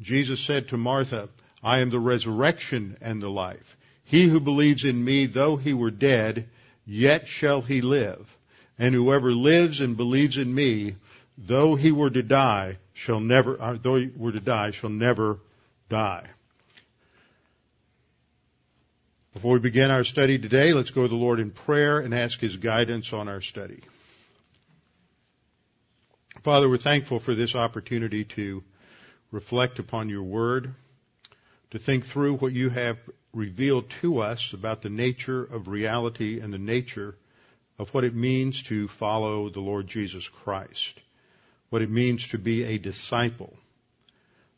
Jesus said to Martha, I am the resurrection and the life. He who believes in me, though he were dead, yet shall he live. And whoever lives and believes in me, though he were to die, shall never, uh, though he were to die, shall never die. Before we begin our study today, let's go to the Lord in prayer and ask His guidance on our study. Father, we're thankful for this opportunity to reflect upon your word, to think through what you have revealed to us about the nature of reality and the nature of what it means to follow the Lord Jesus Christ, what it means to be a disciple.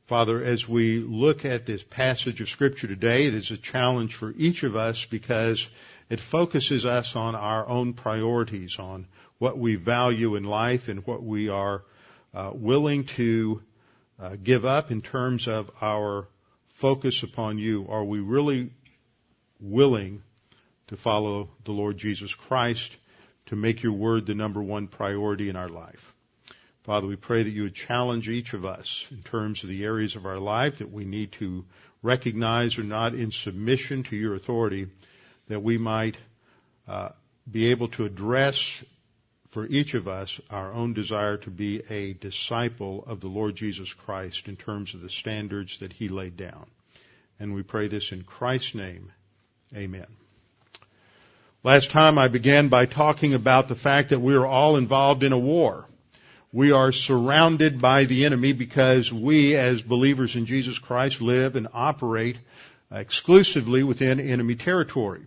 Father, as we look at this passage of scripture today, it is a challenge for each of us because it focuses us on our own priorities, on what we value in life and what we are uh, willing to uh, give up in terms of our focus upon you? Are we really willing to follow the Lord Jesus Christ to make your word the number one priority in our life? Father, we pray that you would challenge each of us in terms of the areas of our life that we need to recognize are not in submission to your authority, that we might uh, be able to address for each of us our own desire to be a disciple of the Lord Jesus Christ in terms of the standards that he laid down. And we pray this in Christ's name. Amen. Last time I began by talking about the fact that we are all involved in a war. We are surrounded by the enemy because we as believers in Jesus Christ live and operate exclusively within enemy territory.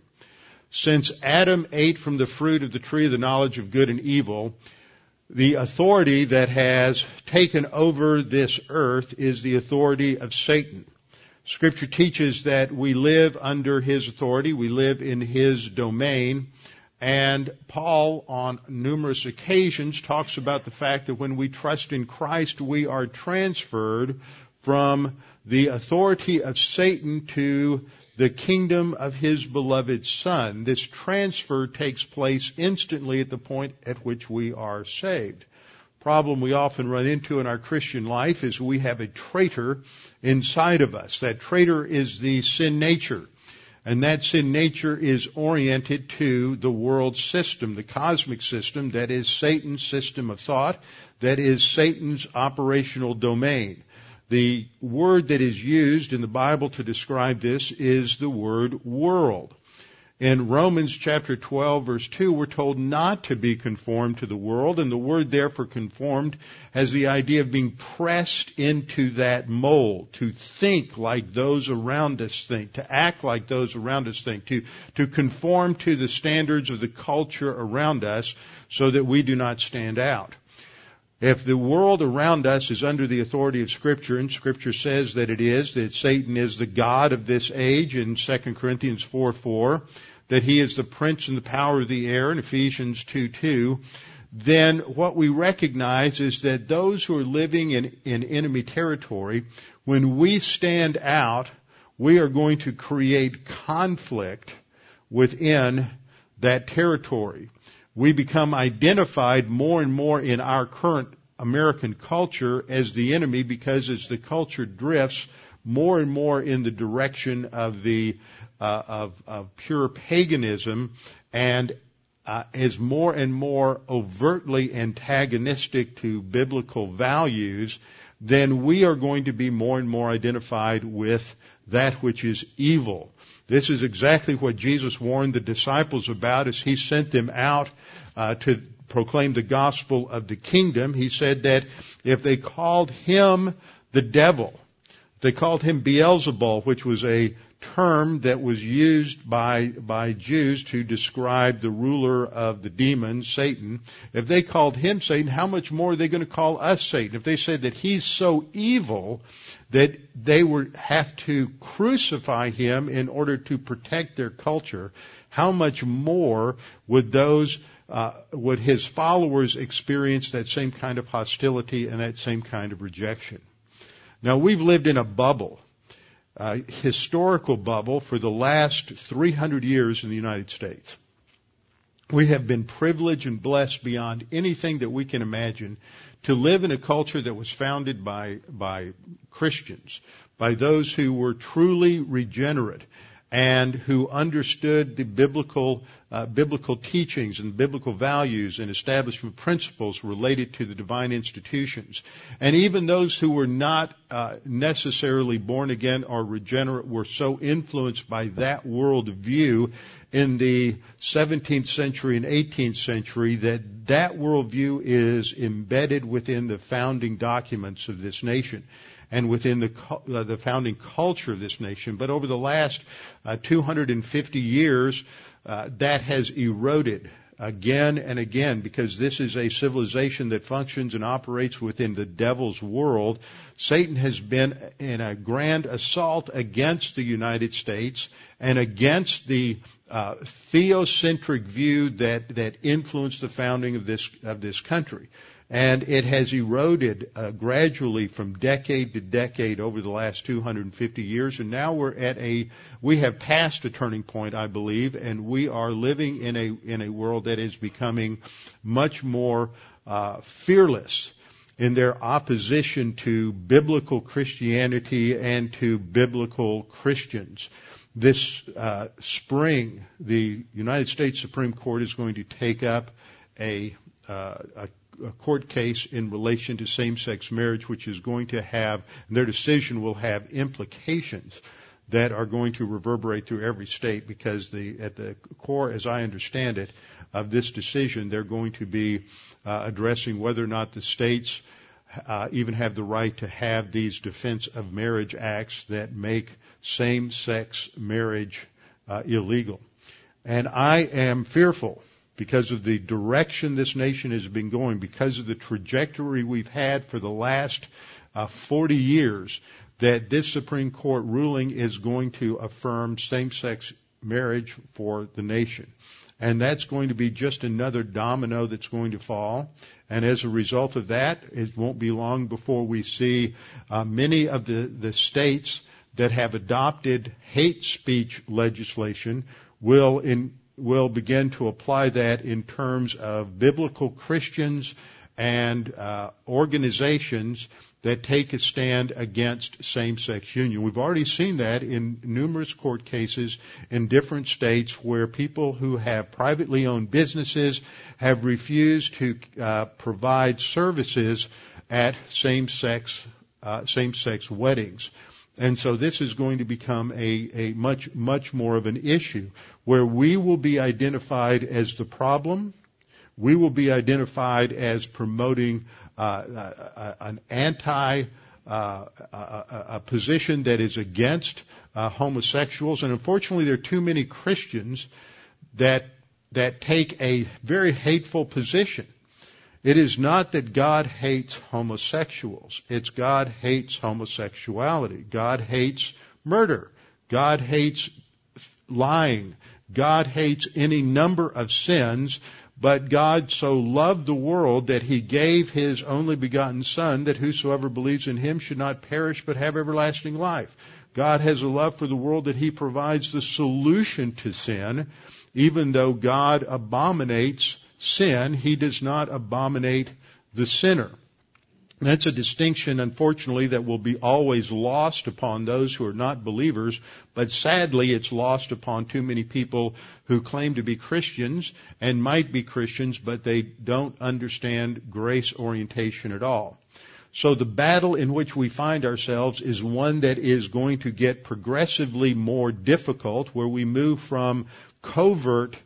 Since Adam ate from the fruit of the tree of the knowledge of good and evil, the authority that has taken over this earth is the authority of Satan. Scripture teaches that we live under his authority, we live in his domain, and Paul on numerous occasions talks about the fact that when we trust in Christ, we are transferred from the authority of Satan to the kingdom of his beloved son. This transfer takes place instantly at the point at which we are saved. Problem we often run into in our Christian life is we have a traitor inside of us. That traitor is the sin nature. And that sin nature is oriented to the world system, the cosmic system that is Satan's system of thought, that is Satan's operational domain. The word that is used in the Bible to describe this is the word world. In Romans chapter 12 verse 2, we're told not to be conformed to the world, and the word there for conformed has the idea of being pressed into that mold, to think like those around us think, to act like those around us think, to, to conform to the standards of the culture around us so that we do not stand out. If the world around us is under the authority of Scripture, and Scripture says that it is, that Satan is the God of this age in 2 Corinthians 4 4, that he is the prince and the power of the air in Ephesians 2 2, then what we recognize is that those who are living in, in enemy territory, when we stand out, we are going to create conflict within that territory we become identified more and more in our current American culture as the enemy because as the culture drifts more and more in the direction of the uh, of, of, pure paganism and uh, is more and more overtly antagonistic to biblical values, then we are going to be more and more identified with that which is evil. This is exactly what Jesus warned the disciples about as he sent them out uh, to proclaim the gospel of the kingdom. He said that if they called him the devil, they called him Beelzebul, which was a term that was used by, by Jews to describe the ruler of the demons, Satan, if they called him Satan, how much more are they going to call us Satan? If they said that he's so evil that they would have to crucify him in order to protect their culture, how much more would those uh, would his followers experience that same kind of hostility and that same kind of rejection? Now we've lived in a bubble uh, historical bubble for the last 300 years in the United States. We have been privileged and blessed beyond anything that we can imagine to live in a culture that was founded by, by Christians, by those who were truly regenerate and who understood the biblical uh, biblical teachings and biblical values and establishment principles related to the divine institutions. And even those who were not uh, necessarily born again or regenerate were so influenced by that world view in the 17th century and 18th century that that worldview is embedded within the founding documents of this nation and within the, uh, the founding culture of this nation. But over the last uh, 250 years, uh, that has eroded again and again because this is a civilization that functions and operates within the devil's world. Satan has been in a grand assault against the United States and against the uh, theocentric view that that influenced the founding of this of this country and it has eroded uh, gradually from decade to decade over the last 250 years. And now we're at a we have passed a turning point I believe and we are living in a in a world that is becoming much more uh, fearless in their opposition to biblical Christianity and to biblical Christians. This uh, spring the United States Supreme Court is going to take up a, uh, a a court case in relation to same-sex marriage, which is going to have, their decision will have implications that are going to reverberate through every state because the, at the core, as I understand it, of this decision, they're going to be uh, addressing whether or not the states uh, even have the right to have these defense of marriage acts that make same-sex marriage uh, illegal. And I am fearful because of the direction this nation has been going, because of the trajectory we've had for the last uh, 40 years, that this Supreme Court ruling is going to affirm same-sex marriage for the nation. And that's going to be just another domino that's going to fall. And as a result of that, it won't be long before we see uh, many of the, the states that have adopted hate speech legislation will in, will begin to apply that in terms of biblical Christians and uh, organizations that take a stand against same-sex union. We've already seen that in numerous court cases in different states where people who have privately owned businesses have refused to uh, provide services at same-sex uh, same-sex weddings. And so this is going to become a, a much, much more of an issue where we will be identified as the problem. We will be identified as promoting uh, uh, an anti uh, a, a, position that is against uh, homosexuals, and unfortunately, there are too many Christians that that take a very hateful position. It is not that God hates homosexuals. It's God hates homosexuality. God hates murder. God hates lying. God hates any number of sins, but God so loved the world that he gave his only begotten son that whosoever believes in him should not perish but have everlasting life. God has a love for the world that he provides the solution to sin. Even though God abominates sin, he does not abominate the sinner. That's a distinction, unfortunately, that will be always lost upon those who are not believers, but sadly it's lost upon too many people who claim to be Christians and might be Christians, but they don't understand grace orientation at all. So the battle in which we find ourselves is one that is going to get progressively more difficult, where we move from covert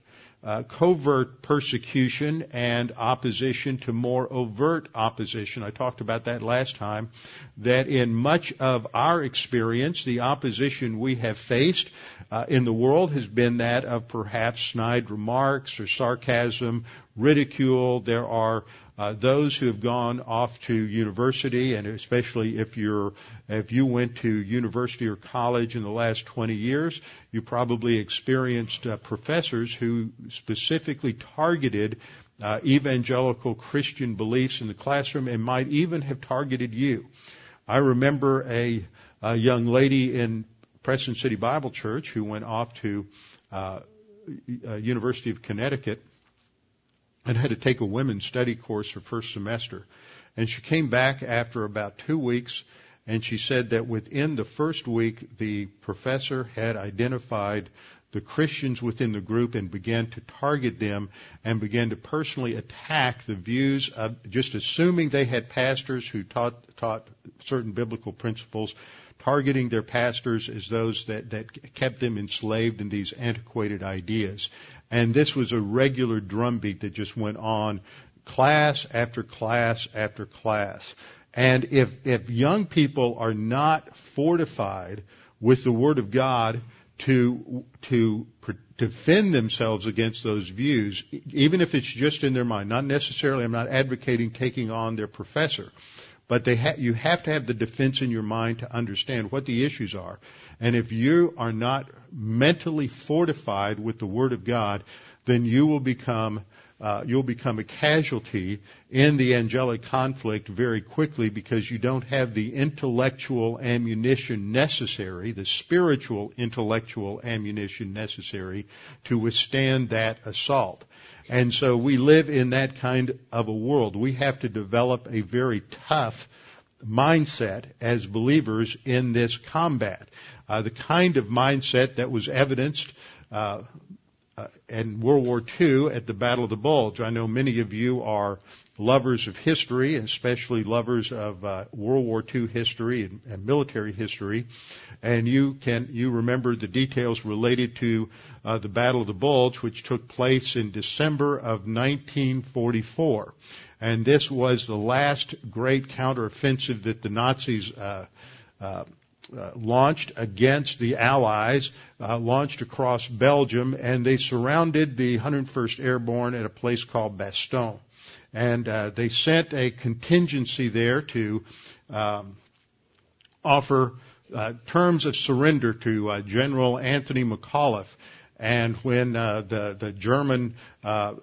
uh, covert persecution and opposition to more overt opposition. I talked about that last time. That in much of our experience, the opposition we have faced uh, in the world has been that of perhaps snide remarks or sarcasm, ridicule. There are uh, those who have gone off to university, and especially if you're if you went to university or college in the last 20 years, you probably experienced uh, professors who specifically targeted uh, evangelical Christian beliefs in the classroom and might even have targeted you. I remember a, a young lady in Preston City Bible Church who went off to uh, uh University of Connecticut and had to take a women's study course her first semester. And she came back after about two weeks and she said that within the first week, the professor had identified the Christians within the group and began to target them and began to personally attack the views of just assuming they had pastors who taught, taught certain biblical principles, targeting their pastors as those that, that kept them enslaved in these antiquated ideas. And this was a regular drumbeat that just went on class after class after class. And if, if young people are not fortified with the Word of God to, to defend themselves against those views, even if it's just in their mind, not necessarily, I'm not advocating taking on their professor, but they ha- you have to have the defense in your mind to understand what the issues are. And if you are not mentally fortified with the Word of God, then you will become uh, you'll become a casualty in the angelic conflict very quickly because you don't have the intellectual ammunition necessary, the spiritual intellectual ammunition necessary to withstand that assault. And so we live in that kind of a world. We have to develop a very tough mindset as believers in this combat. Uh, the kind of mindset that was evidenced uh, uh, in World War II at the Battle of the Bulge. I know many of you are lovers of history, especially lovers of uh, World War II history and, and, military history, and you can you remember the details related to uh, the Battle of the Bulge, which took place in December of 1944, and this was the last great counteroffensive that the Nazis. Uh, uh, uh, launched against the Allies, uh, launched across Belgium, and they surrounded the 101st Airborne at a place called Bastogne. And uh, they sent a contingency there to um, offer uh, terms of surrender to uh, General Anthony McAuliffe. And when uh, the the German uh,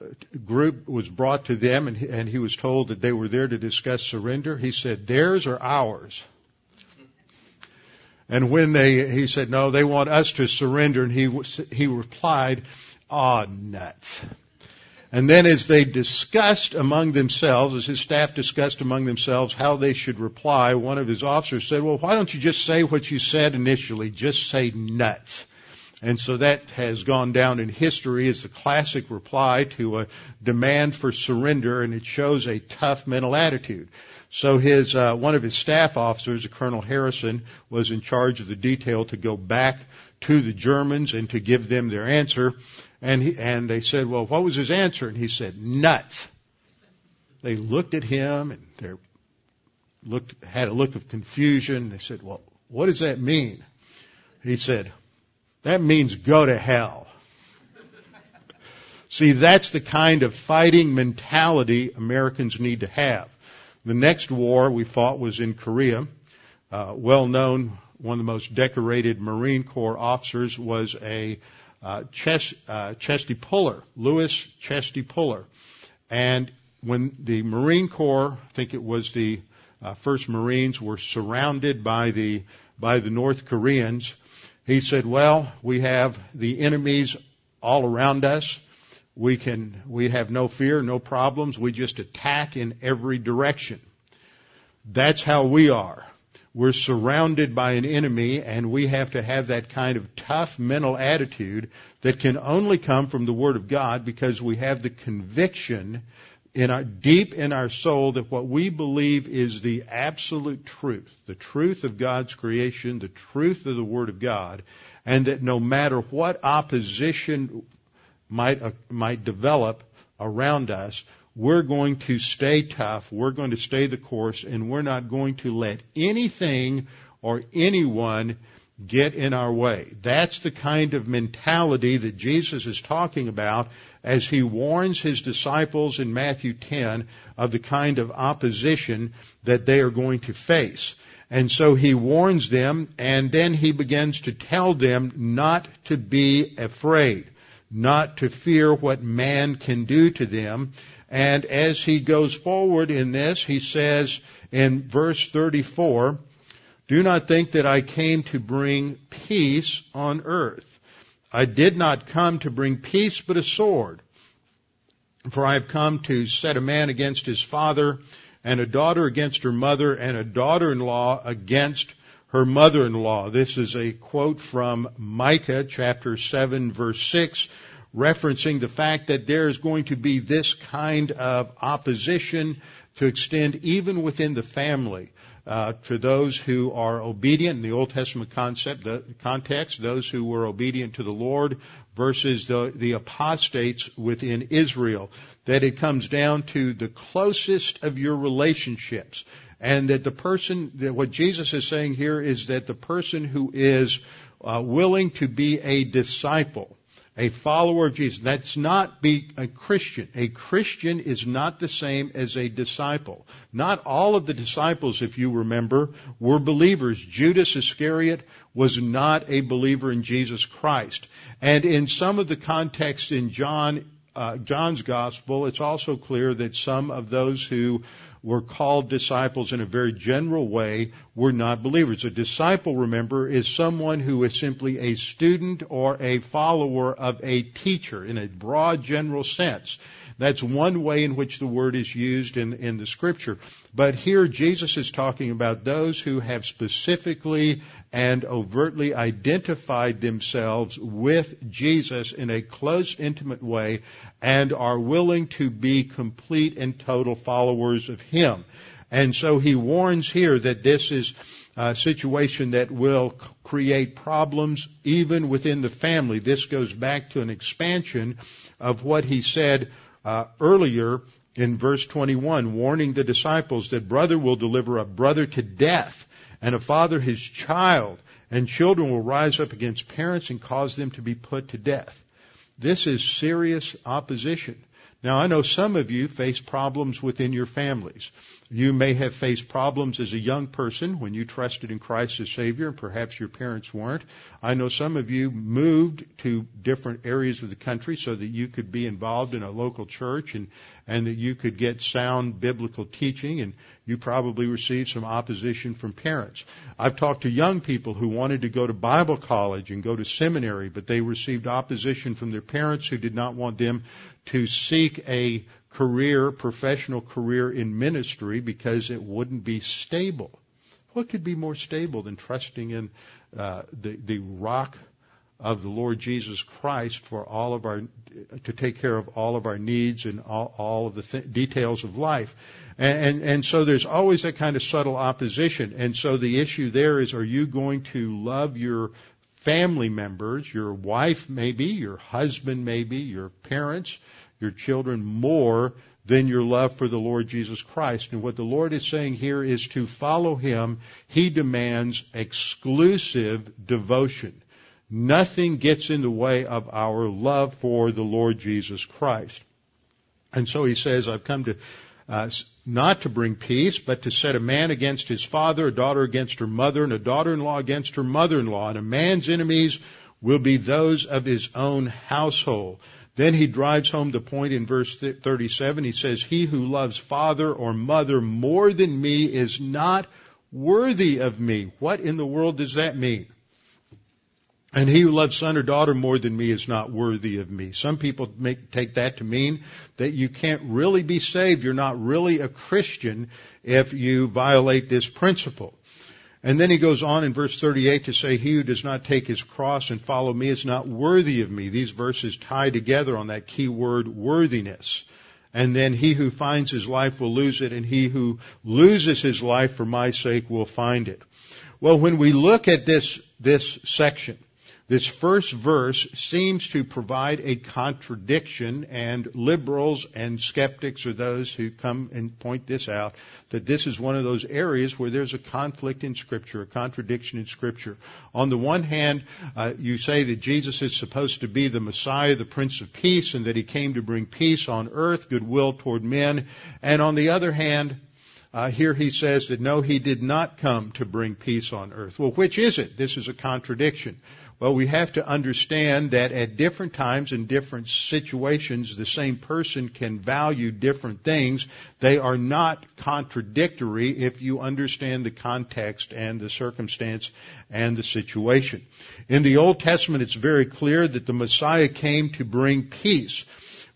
group was brought to them, and he, and he was told that they were there to discuss surrender, he said, "Theirs or ours." And when they, he said, no, they want us to surrender. And he, he replied, ah, nuts. And then as they discussed among themselves, as his staff discussed among themselves how they should reply, one of his officers said, well, why don't you just say what you said initially? Just say nuts. And so that has gone down in history as the classic reply to a demand for surrender, and it shows a tough mental attitude. So his uh, one of his staff officers, Colonel Harrison, was in charge of the detail to go back to the Germans and to give them their answer. And he, and they said, "Well, what was his answer?" And he said, "Nuts." They looked at him and they looked had a look of confusion. They said, "Well, what does that mean?" He said, "That means go to hell." See, that's the kind of fighting mentality Americans need to have. The next war we fought was in Korea. Uh, well known, one of the most decorated Marine Corps officers was a uh, chest, uh, Chesty Puller, Louis Chesty Puller. And when the Marine Corps, I think it was the uh, first Marines, were surrounded by the by the North Koreans, he said, "Well, we have the enemies all around us. We can, we have no fear, no problems. We just attack in every direction. That's how we are. We're surrounded by an enemy and we have to have that kind of tough mental attitude that can only come from the Word of God because we have the conviction in our, deep in our soul that what we believe is the absolute truth, the truth of God's creation, the truth of the Word of God, and that no matter what opposition might, uh, might develop around us, we're going to stay tough, we're going to stay the course, and we're not going to let anything or anyone get in our way. That's the kind of mentality that Jesus is talking about as he warns his disciples in Matthew 10 of the kind of opposition that they are going to face. And so he warns them and then he begins to tell them not to be afraid, not to fear what man can do to them. And as he goes forward in this, he says in verse 34, do not think that I came to bring peace on earth. I did not come to bring peace but a sword. For I have come to set a man against his father, and a daughter against her mother, and a daughter-in-law against her mother-in-law. This is a quote from Micah chapter 7 verse 6, referencing the fact that there is going to be this kind of opposition to extend even within the family uh, for those who are obedient in the Old Testament concept, the context, those who were obedient to the Lord versus the, the apostates within Israel. That it comes down to the closest of your relationships. And that the person, that what Jesus is saying here is that the person who is uh, willing to be a disciple, a follower of Jesus. That's not be a Christian. A Christian is not the same as a disciple. Not all of the disciples, if you remember, were believers. Judas Iscariot was not a believer in Jesus Christ. And in some of the contexts in John, uh, John's gospel, it's also clear that some of those who were called disciples in a very general way We're not believers. A disciple, remember, is someone who is simply a student or a follower of a teacher in a broad general sense. That's one way in which the word is used in, in the scripture. But here Jesus is talking about those who have specifically and overtly identified themselves with Jesus in a close, intimate way and are willing to be complete and total followers of Him. And so he warns here that this is a situation that will create problems even within the family. This goes back to an expansion of what he said uh, earlier in verse 21, warning the disciples that brother will deliver a brother to death, and a father his child, and children will rise up against parents and cause them to be put to death. This is serious opposition. Now I know some of you face problems within your families. You may have faced problems as a young person when you trusted in Christ as Savior and perhaps your parents weren't. I know some of you moved to different areas of the country so that you could be involved in a local church and, and that you could get sound biblical teaching and you probably received some opposition from parents. I've talked to young people who wanted to go to Bible college and go to seminary, but they received opposition from their parents who did not want them to seek a career, professional career in ministry because it wouldn't be stable. What could be more stable than trusting in uh, the the rock of the Lord Jesus Christ for all of our to take care of all of our needs and all, all of the th- details of life. And, and, and so there's always that kind of subtle opposition. And so the issue there is, are you going to love your family members, your wife maybe, your husband maybe, your parents, your children more than your love for the Lord Jesus Christ. And what the Lord is saying here is to follow Him, He demands exclusive devotion. Nothing gets in the way of our love for the Lord Jesus Christ. And so He says, I've come to uh, not to bring peace, but to set a man against his father, a daughter against her mother, and a daughter-in-law against her mother-in-law. And a man's enemies will be those of his own household. Then he drives home the point in verse 37. He says, He who loves father or mother more than me is not worthy of me. What in the world does that mean? And he who loves son or daughter more than me is not worthy of me. Some people make, take that to mean that you can't really be saved. You're not really a Christian if you violate this principle. And then he goes on in verse 38 to say, he who does not take his cross and follow me is not worthy of me. These verses tie together on that key word worthiness. And then he who finds his life will lose it and he who loses his life for my sake will find it. Well, when we look at this, this section, This first verse seems to provide a contradiction, and liberals and skeptics are those who come and point this out, that this is one of those areas where there's a conflict in Scripture, a contradiction in Scripture. On the one hand, uh, you say that Jesus is supposed to be the Messiah, the Prince of Peace, and that he came to bring peace on earth, goodwill toward men. And on the other hand, uh, here he says that no, he did not come to bring peace on earth. Well, which is it? This is a contradiction. Well, we have to understand that at different times and different situations, the same person can value different things. They are not contradictory if you understand the context and the circumstance and the situation. In the Old Testament, it's very clear that the Messiah came to bring peace.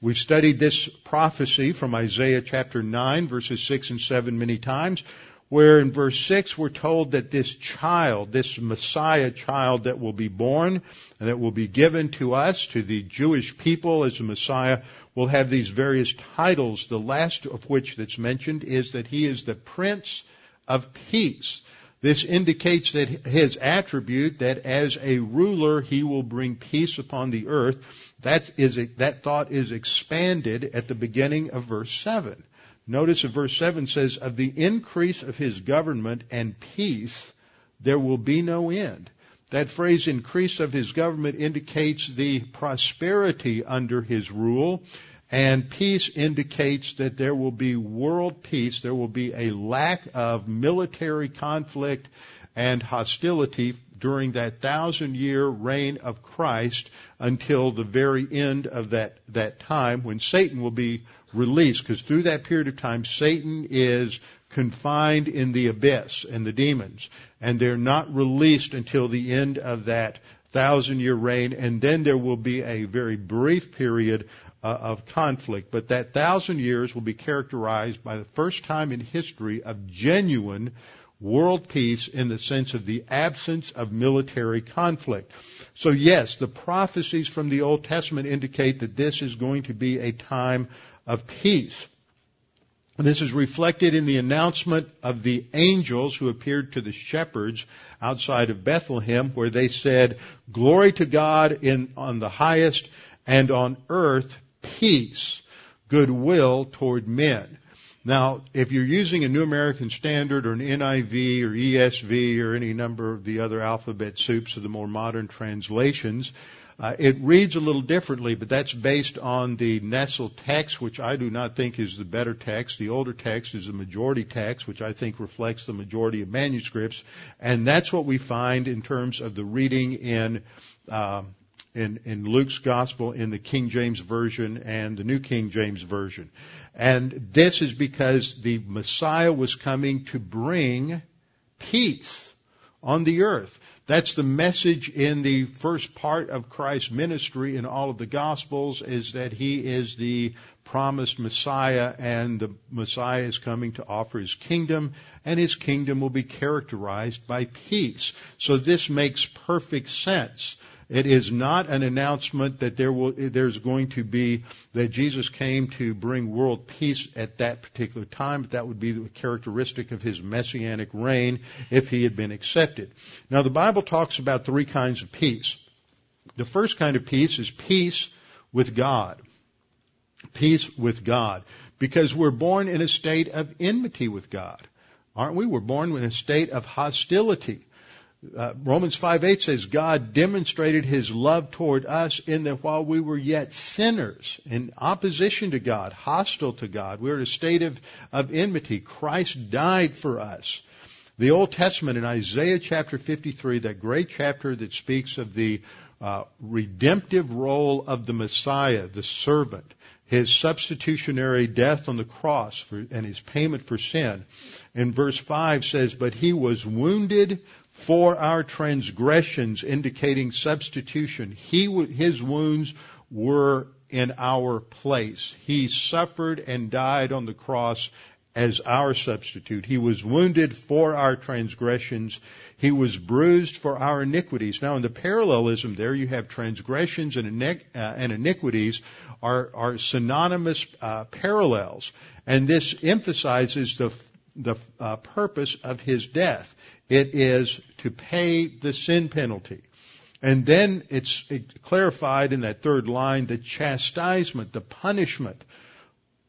We've studied this prophecy from Isaiah chapter 9 verses 6 and 7 many times where in verse 6 we're told that this child, this Messiah child that will be born and that will be given to us, to the Jewish people as a Messiah, will have these various titles, the last of which that's mentioned is that he is the Prince of Peace. This indicates that his attribute, that as a ruler he will bring peace upon the earth, that is, that thought is expanded at the beginning of verse 7. Notice that verse 7 says, Of the increase of his government and peace, there will be no end. That phrase, increase of his government, indicates the prosperity under his rule, and peace indicates that there will be world peace. There will be a lack of military conflict and hostility during that thousand year reign of Christ until the very end of that, that time when Satan will be released. Because through that period of time, Satan is confined in the abyss and the demons. And they're not released until the end of that thousand year reign. And then there will be a very brief period uh, of conflict. But that thousand years will be characterized by the first time in history of genuine world peace in the sense of the absence of military conflict. So yes, the prophecies from the Old Testament indicate that this is going to be a time of peace. And this is reflected in the announcement of the angels who appeared to the shepherds outside of Bethlehem where they said, glory to God in, on the highest and on earth peace, goodwill toward men. Now, if you're using a New American Standard or an NIV or ESV or any number of the other alphabet soups of the more modern translations, uh, it reads a little differently, but that's based on the Nestle text, which I do not think is the better text. The older text is the majority text, which I think reflects the majority of manuscripts, and that's what we find in terms of the reading in uh, in, in Luke's gospel in the King James Version and the New King James Version. And this is because the Messiah was coming to bring peace on the earth. That's the message in the first part of Christ's ministry in all of the Gospels is that He is the promised Messiah and the Messiah is coming to offer His kingdom and His kingdom will be characterized by peace. So this makes perfect sense. It is not an announcement that there will, there's going to be, that Jesus came to bring world peace at that particular time, but that would be the characteristic of his messianic reign if he had been accepted. Now the Bible talks about three kinds of peace. The first kind of peace is peace with God. Peace with God. Because we're born in a state of enmity with God. Aren't we? We're born in a state of hostility. Uh, Romans 5 8 says, God demonstrated his love toward us in that while we were yet sinners, in opposition to God, hostile to God, we were in a state of, of enmity. Christ died for us. The Old Testament in Isaiah chapter 53, that great chapter that speaks of the uh, redemptive role of the Messiah, the servant, his substitutionary death on the cross for, and his payment for sin. In verse 5 says, But he was wounded for our transgressions, indicating substitution. He, his wounds were in our place. He suffered and died on the cross as our substitute. He was wounded for our transgressions. He was bruised for our iniquities. Now in the parallelism there, you have transgressions and, uh, iniquities are, are synonymous uh, parallels. And this emphasizes the, the uh, purpose of his death. It is to pay the sin penalty. And then it's clarified in that third line, the chastisement, the punishment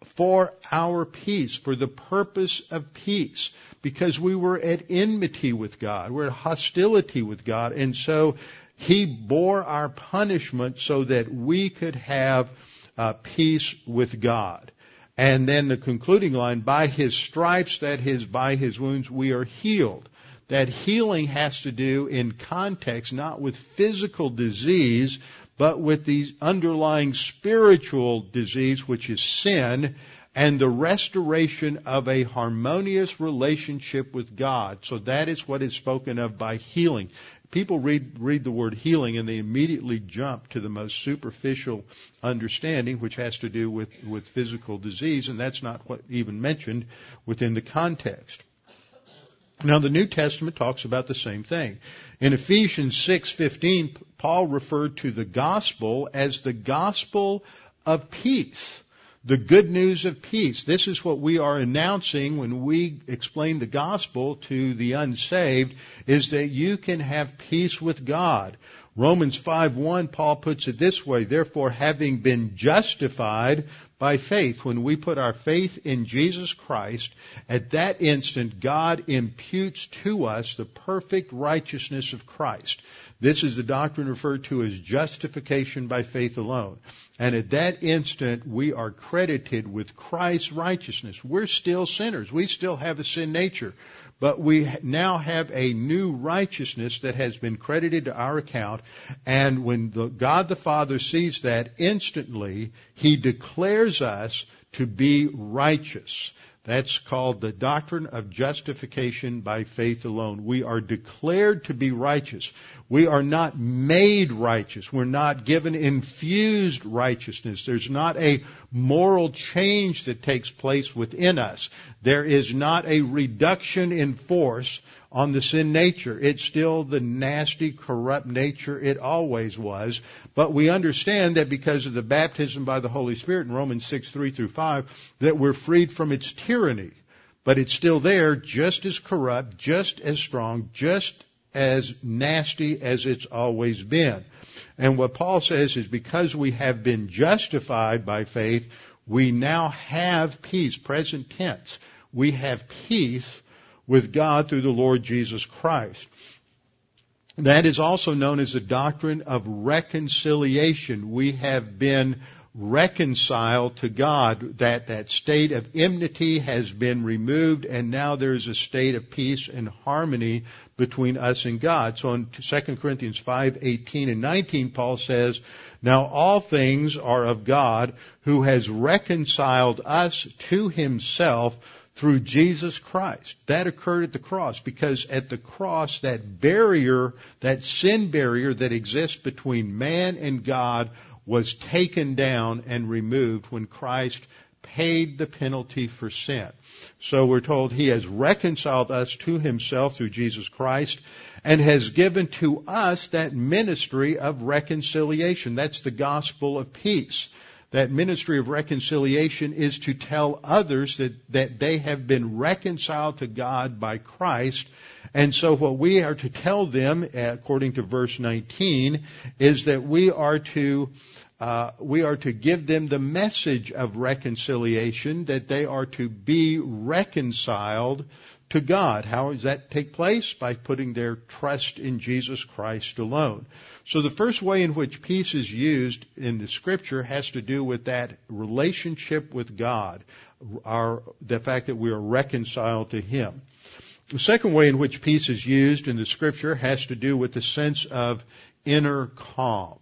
for our peace, for the purpose of peace, because we were at enmity with God, we're at hostility with God, and so He bore our punishment so that we could have uh, peace with God. And then the concluding line, by His stripes, that is, by His wounds, we are healed. That healing has to do in context, not with physical disease, but with the underlying spiritual disease, which is sin, and the restoration of a harmonious relationship with God. So that is what is spoken of by healing. People read, read the word healing and they immediately jump to the most superficial understanding, which has to do with, with physical disease, and that's not what even mentioned within the context. Now the New Testament talks about the same thing. In Ephesians 6:15, Paul referred to the gospel as the gospel of peace. The good news of peace. This is what we are announcing when we explain the gospel to the unsaved is that you can have peace with God. Romans 5:1 Paul puts it this way, therefore having been justified by faith, when we put our faith in Jesus Christ, at that instant God imputes to us the perfect righteousness of Christ. This is the doctrine referred to as justification by faith alone. And at that instant, we are credited with Christ's righteousness. We're still sinners. We still have a sin nature. But we now have a new righteousness that has been credited to our account. And when the, God the Father sees that instantly, He declares us to be righteous. That's called the doctrine of justification by faith alone. We are declared to be righteous. We are not made righteous. We're not given infused righteousness. There's not a moral change that takes place within us. There is not a reduction in force on the sin nature. It's still the nasty, corrupt nature it always was. But we understand that because of the baptism by the Holy Spirit in Romans 6, 3 through 5, that we're freed from its tyranny. But it's still there, just as corrupt, just as strong, just as nasty as it's always been. And what Paul says is because we have been justified by faith, we now have peace, present tense. We have peace with God through the Lord Jesus Christ. That is also known as the doctrine of reconciliation. We have been reconciled to God, that that state of enmity has been removed and now there's a state of peace and harmony between us and God. So in 2 Corinthians 5, 18 and 19, Paul says, Now all things are of God who has reconciled us to himself through Jesus Christ. That occurred at the cross because at the cross, that barrier, that sin barrier that exists between man and God was taken down and removed when Christ paid the penalty for sin. So we're told he has reconciled us to himself through Jesus Christ and has given to us that ministry of reconciliation. That's the gospel of peace that ministry of reconciliation is to tell others that, that they have been reconciled to God by Christ. And so what we are to tell them, according to verse 19, is that we are to uh, we are to give them the message of reconciliation, that they are to be reconciled to God. How does that take place? By putting their trust in Jesus Christ alone. So the first way in which peace is used in the scripture has to do with that relationship with God, our, the fact that we are reconciled to Him. The second way in which peace is used in the scripture has to do with the sense of inner calm,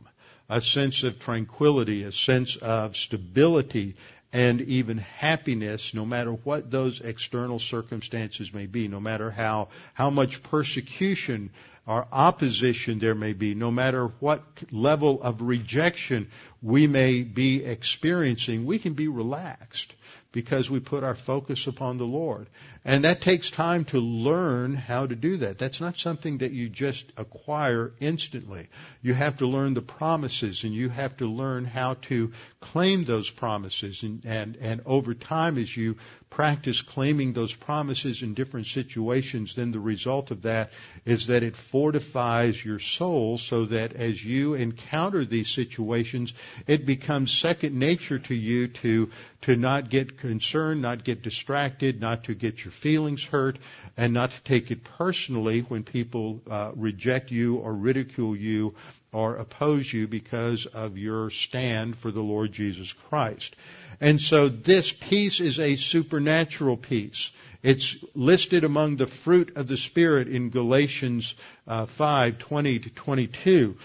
a sense of tranquility, a sense of stability and even happiness, no matter what those external circumstances may be, no matter how, how much persecution or opposition there may be, no matter what level of rejection we may be experiencing, we can be relaxed because we put our focus upon the Lord. And that takes time to learn how to do that. That's not something that you just acquire instantly. You have to learn the promises and you have to learn how to claim those promises and, and, and over time as you practice claiming those promises in different situations, then the result of that is that it fortifies your soul so that as you encounter these situations, it becomes second nature to you to, to not get concerned, not get distracted, not to get your feelings hurt, and not to take it personally when people uh, reject you or ridicule you or oppose you because of your stand for the Lord Jesus Christ. And so this peace is a supernatural peace. It's listed among the fruit of the Spirit in Galatians uh, 5, 20 to 22.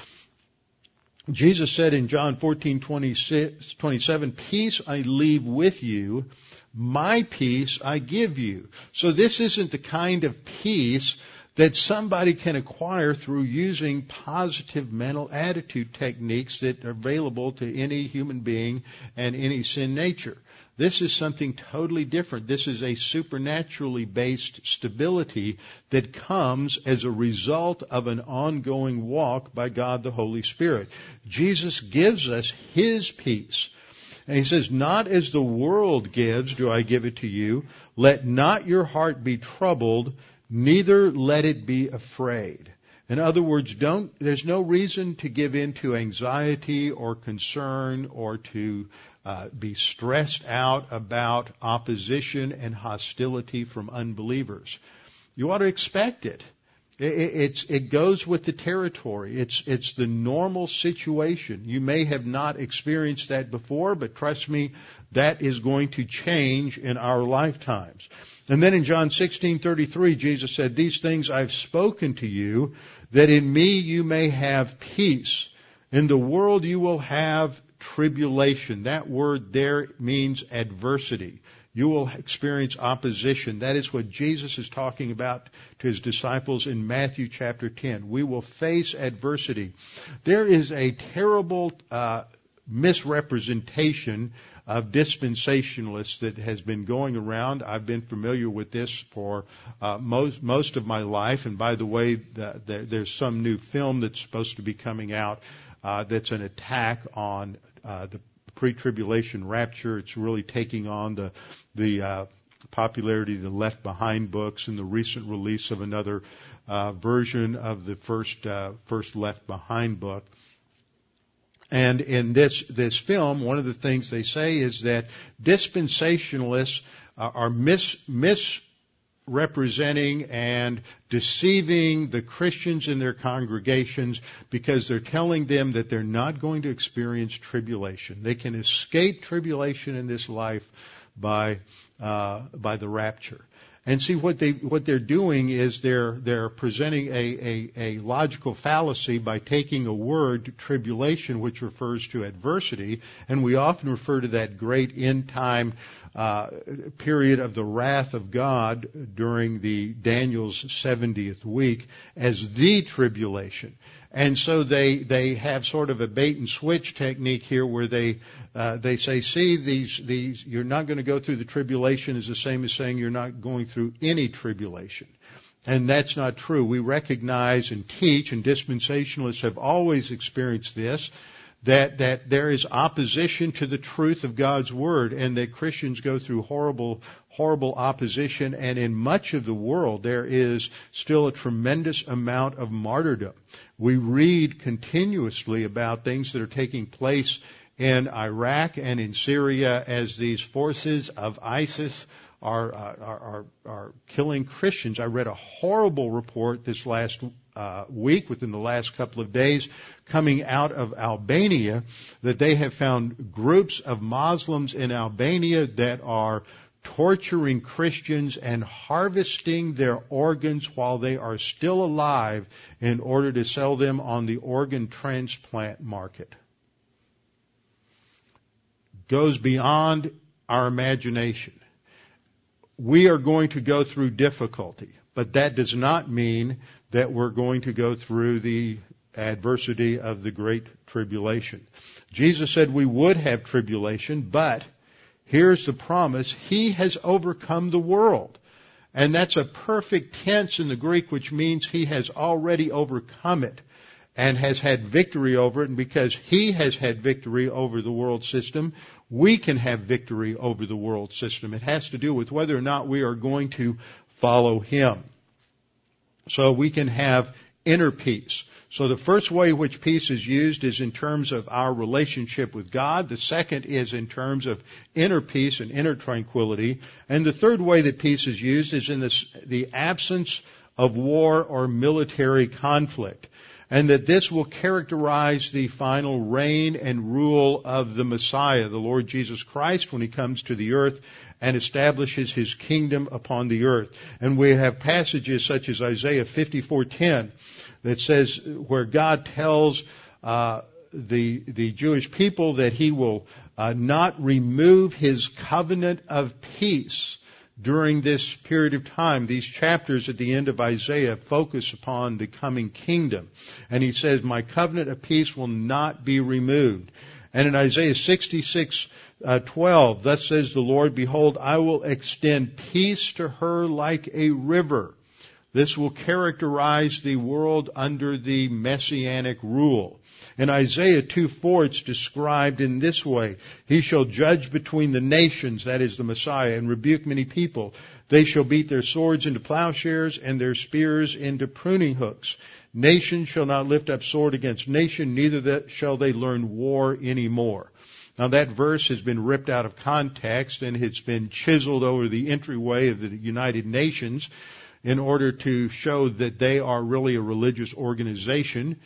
Jesus said in John 14, 26, 27, peace I leave with you, my peace I give you. So this isn't the kind of peace that somebody can acquire through using positive mental attitude techniques that are available to any human being and any sin nature. This is something totally different. This is a supernaturally based stability that comes as a result of an ongoing walk by God the Holy Spirit. Jesus gives us His peace. And he says, not as the world gives do I give it to you. Let not your heart be troubled, neither let it be afraid. In other words, don't, there's no reason to give in to anxiety or concern or to uh, be stressed out about opposition and hostility from unbelievers. You ought to expect it. It, it goes with the territory. It's, it's the normal situation. You may have not experienced that before, but trust me, that is going to change in our lifetimes. And then in John 16:33 Jesus said, "These things I've spoken to you that in me you may have peace. In the world you will have tribulation." That word there means adversity. You will experience opposition. That is what Jesus is talking about to his disciples in Matthew chapter 10. We will face adversity. There is a terrible uh, misrepresentation of dispensationalists that has been going around. I've been familiar with this for uh, most most of my life. And by the way, the, the, there's some new film that's supposed to be coming out uh, that's an attack on uh, the pre-tribulation rapture. It's really taking on the the uh, popularity of the Left Behind books and the recent release of another uh, version of the first uh, first Left Behind book. And in this, this film, one of the things they say is that dispensationalists are mis mis, misrepresenting and deceiving the Christians in their congregations because they're telling them that they're not going to experience tribulation. They can escape tribulation in this life by, uh, by the rapture. And see what they what they're doing is they're they're presenting a, a, a logical fallacy by taking a word tribulation, which refers to adversity, and we often refer to that great end time uh, period of the wrath of God during the Daniel's 70th week as the tribulation. And so they, they have sort of a bait and switch technique here where they, uh, they say, see, these, these, you're not going to go through the tribulation is the same as saying you're not going through any tribulation. And that's not true. We recognize and teach, and dispensationalists have always experienced this, that, that there is opposition to the truth of God's Word and that Christians go through horrible, horrible opposition and in much of the world there is still a tremendous amount of martyrdom. We read continuously about things that are taking place in Iraq and in Syria as these forces of ISIS are, are, are, are killing Christians. I read a horrible report this last uh, week, within the last couple of days, coming out of Albania, that they have found groups of Muslims in Albania that are torturing Christians and harvesting their organs while they are still alive in order to sell them on the organ transplant market. Goes beyond our imagination. We are going to go through difficulty, but that does not mean that we're going to go through the adversity of the great tribulation. Jesus said we would have tribulation, but here's the promise. He has overcome the world. And that's a perfect tense in the Greek, which means he has already overcome it and has had victory over it. And because he has had victory over the world system, we can have victory over the world system. It has to do with whether or not we are going to follow him. So we can have inner peace. So the first way which peace is used is in terms of our relationship with God. The second is in terms of inner peace and inner tranquility. And the third way that peace is used is in this, the absence of war or military conflict. And that this will characterize the final reign and rule of the Messiah, the Lord Jesus Christ, when He comes to the earth and establishes His kingdom upon the earth. And we have passages such as Isaiah 54:10 that says where God tells uh, the the Jewish people that He will uh, not remove His covenant of peace during this period of time. These chapters at the end of Isaiah focus upon the coming kingdom, and He says, "My covenant of peace will not be removed." And in Isaiah 66, uh, 12, thus says the Lord, behold, I will extend peace to her like a river this will characterize the world under the messianic rule. In Isaiah 2 4, it's described in this way. He shall judge between the nations, that is the Messiah, and rebuke many people. They shall beat their swords into plowshares and their spears into pruning hooks. Nation shall not lift up sword against nation, neither shall they learn war anymore. Now that verse has been ripped out of context and it's been chiseled over the entryway of the United Nations in order to show that they are really a religious organization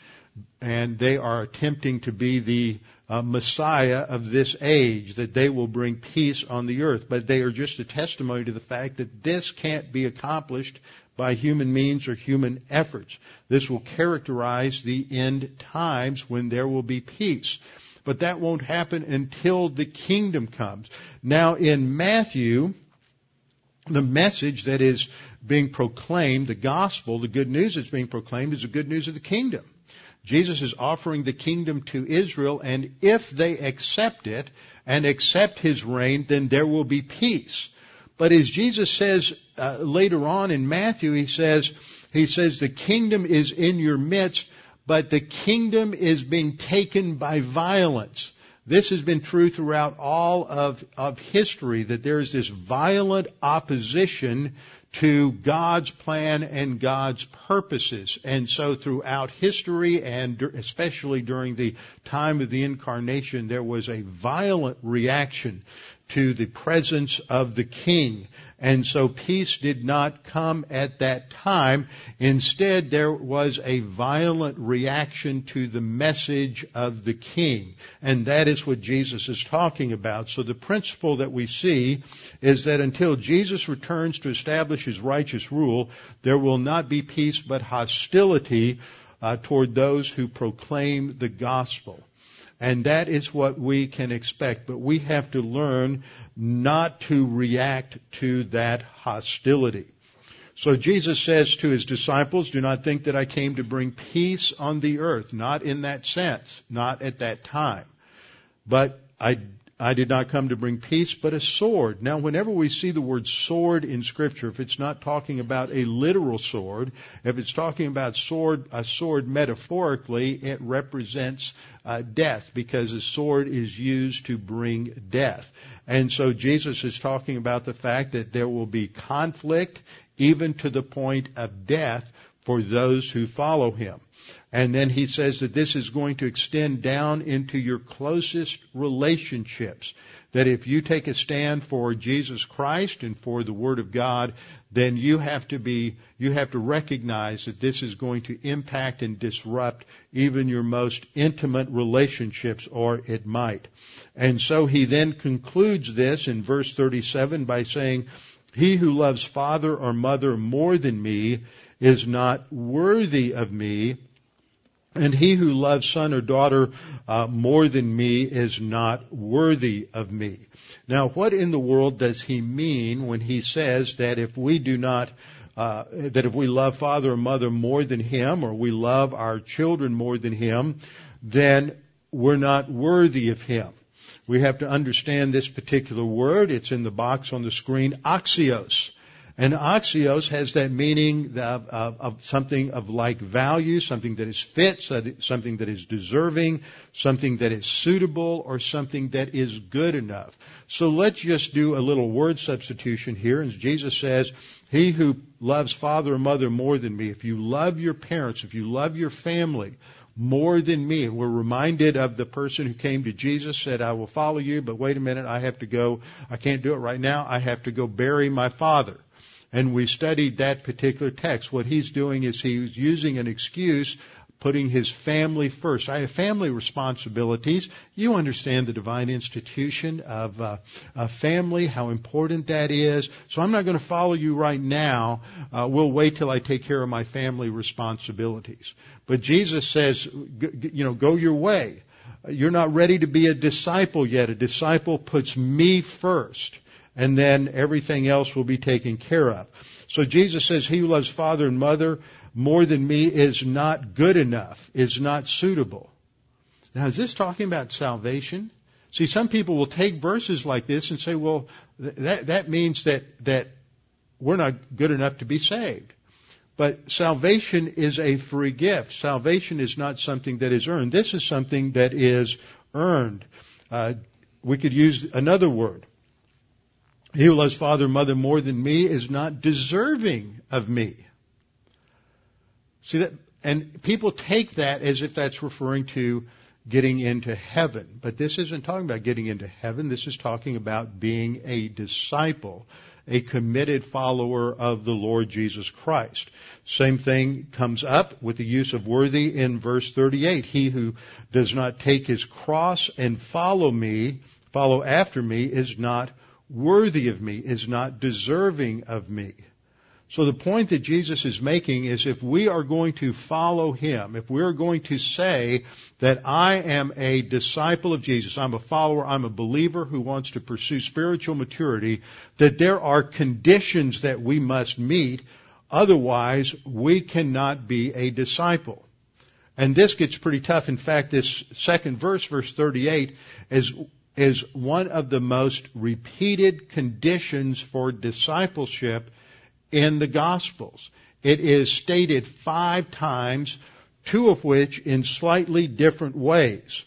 and they are attempting to be the uh, Messiah of this age, that they will bring peace on the earth. But they are just a testimony to the fact that this can't be accomplished by human means or human efforts. This will characterize the end times when there will be peace. But that won't happen until the kingdom comes. Now in Matthew, the message that is being proclaimed, the gospel, the good news that's being proclaimed is the good news of the kingdom. Jesus is offering the kingdom to Israel, and if they accept it and accept his reign, then there will be peace. But as Jesus says uh, later on in Matthew, he says, he says the kingdom is in your midst, but the kingdom is being taken by violence. This has been true throughout all of, of history, that there is this violent opposition to God's plan and God's purposes. And so throughout history and especially during the time of the incarnation, there was a violent reaction to the presence of the king. And so peace did not come at that time. Instead, there was a violent reaction to the message of the king. And that is what Jesus is talking about. So the principle that we see is that until Jesus returns to establish his righteous rule, there will not be peace but hostility uh, toward those who proclaim the gospel. And that is what we can expect. But we have to learn not to react to that hostility. So Jesus says to his disciples, do not think that I came to bring peace on the earth. Not in that sense. Not at that time. But I I did not come to bring peace, but a sword. Now, whenever we see the word sword in scripture, if it's not talking about a literal sword, if it's talking about sword, a sword metaphorically, it represents uh, death because a sword is used to bring death. And so Jesus is talking about the fact that there will be conflict even to the point of death for those who follow him. And then he says that this is going to extend down into your closest relationships. That if you take a stand for Jesus Christ and for the Word of God, then you have to be, you have to recognize that this is going to impact and disrupt even your most intimate relationships, or it might. And so he then concludes this in verse 37 by saying, He who loves father or mother more than me is not worthy of me, and he who loves son or daughter uh, more than me is not worthy of me. Now, what in the world does he mean when he says that if we do not, uh, that if we love father or mother more than him, or we love our children more than him, then we're not worthy of him? We have to understand this particular word. It's in the box on the screen, axios. And axios has that meaning of, of, of, something of like value, something that is fit, something that is deserving, something that is suitable, or something that is good enough. So let's just do a little word substitution here. And Jesus says, he who loves father or mother more than me, if you love your parents, if you love your family, more than me. And we're reminded of the person who came to Jesus, said, I will follow you, but wait a minute, I have to go, I can't do it right now, I have to go bury my father. And we studied that particular text. What he's doing is he's using an excuse, putting his family first. I have family responsibilities. You understand the divine institution of uh, a family, how important that is. So I'm not going to follow you right now. Uh, we'll wait till I take care of my family responsibilities. But Jesus says, you know, go your way. You're not ready to be a disciple yet. A disciple puts me first and then everything else will be taken care of. So Jesus says, he who loves father and mother more than me is not good enough, is not suitable. Now is this talking about salvation? See, some people will take verses like this and say, well, that, that means that, that we're not good enough to be saved. But salvation is a free gift. Salvation is not something that is earned. This is something that is earned. Uh, we could use another word. He who loves father and mother more than me is not deserving of me. See that, and people take that as if that's referring to getting into heaven. But this isn't talking about getting into heaven. This is talking about being a disciple, a committed follower of the Lord Jesus Christ. Same thing comes up with the use of worthy in verse 38. He who does not take his cross and follow me, follow after me is not worthy of me, is not deserving of me. So the point that Jesus is making is if we are going to follow Him, if we're going to say that I am a disciple of Jesus, I'm a follower, I'm a believer who wants to pursue spiritual maturity, that there are conditions that we must meet, otherwise we cannot be a disciple. And this gets pretty tough. In fact, this second verse, verse 38, is is one of the most repeated conditions for discipleship in the Gospels. It is stated five times, two of which in slightly different ways.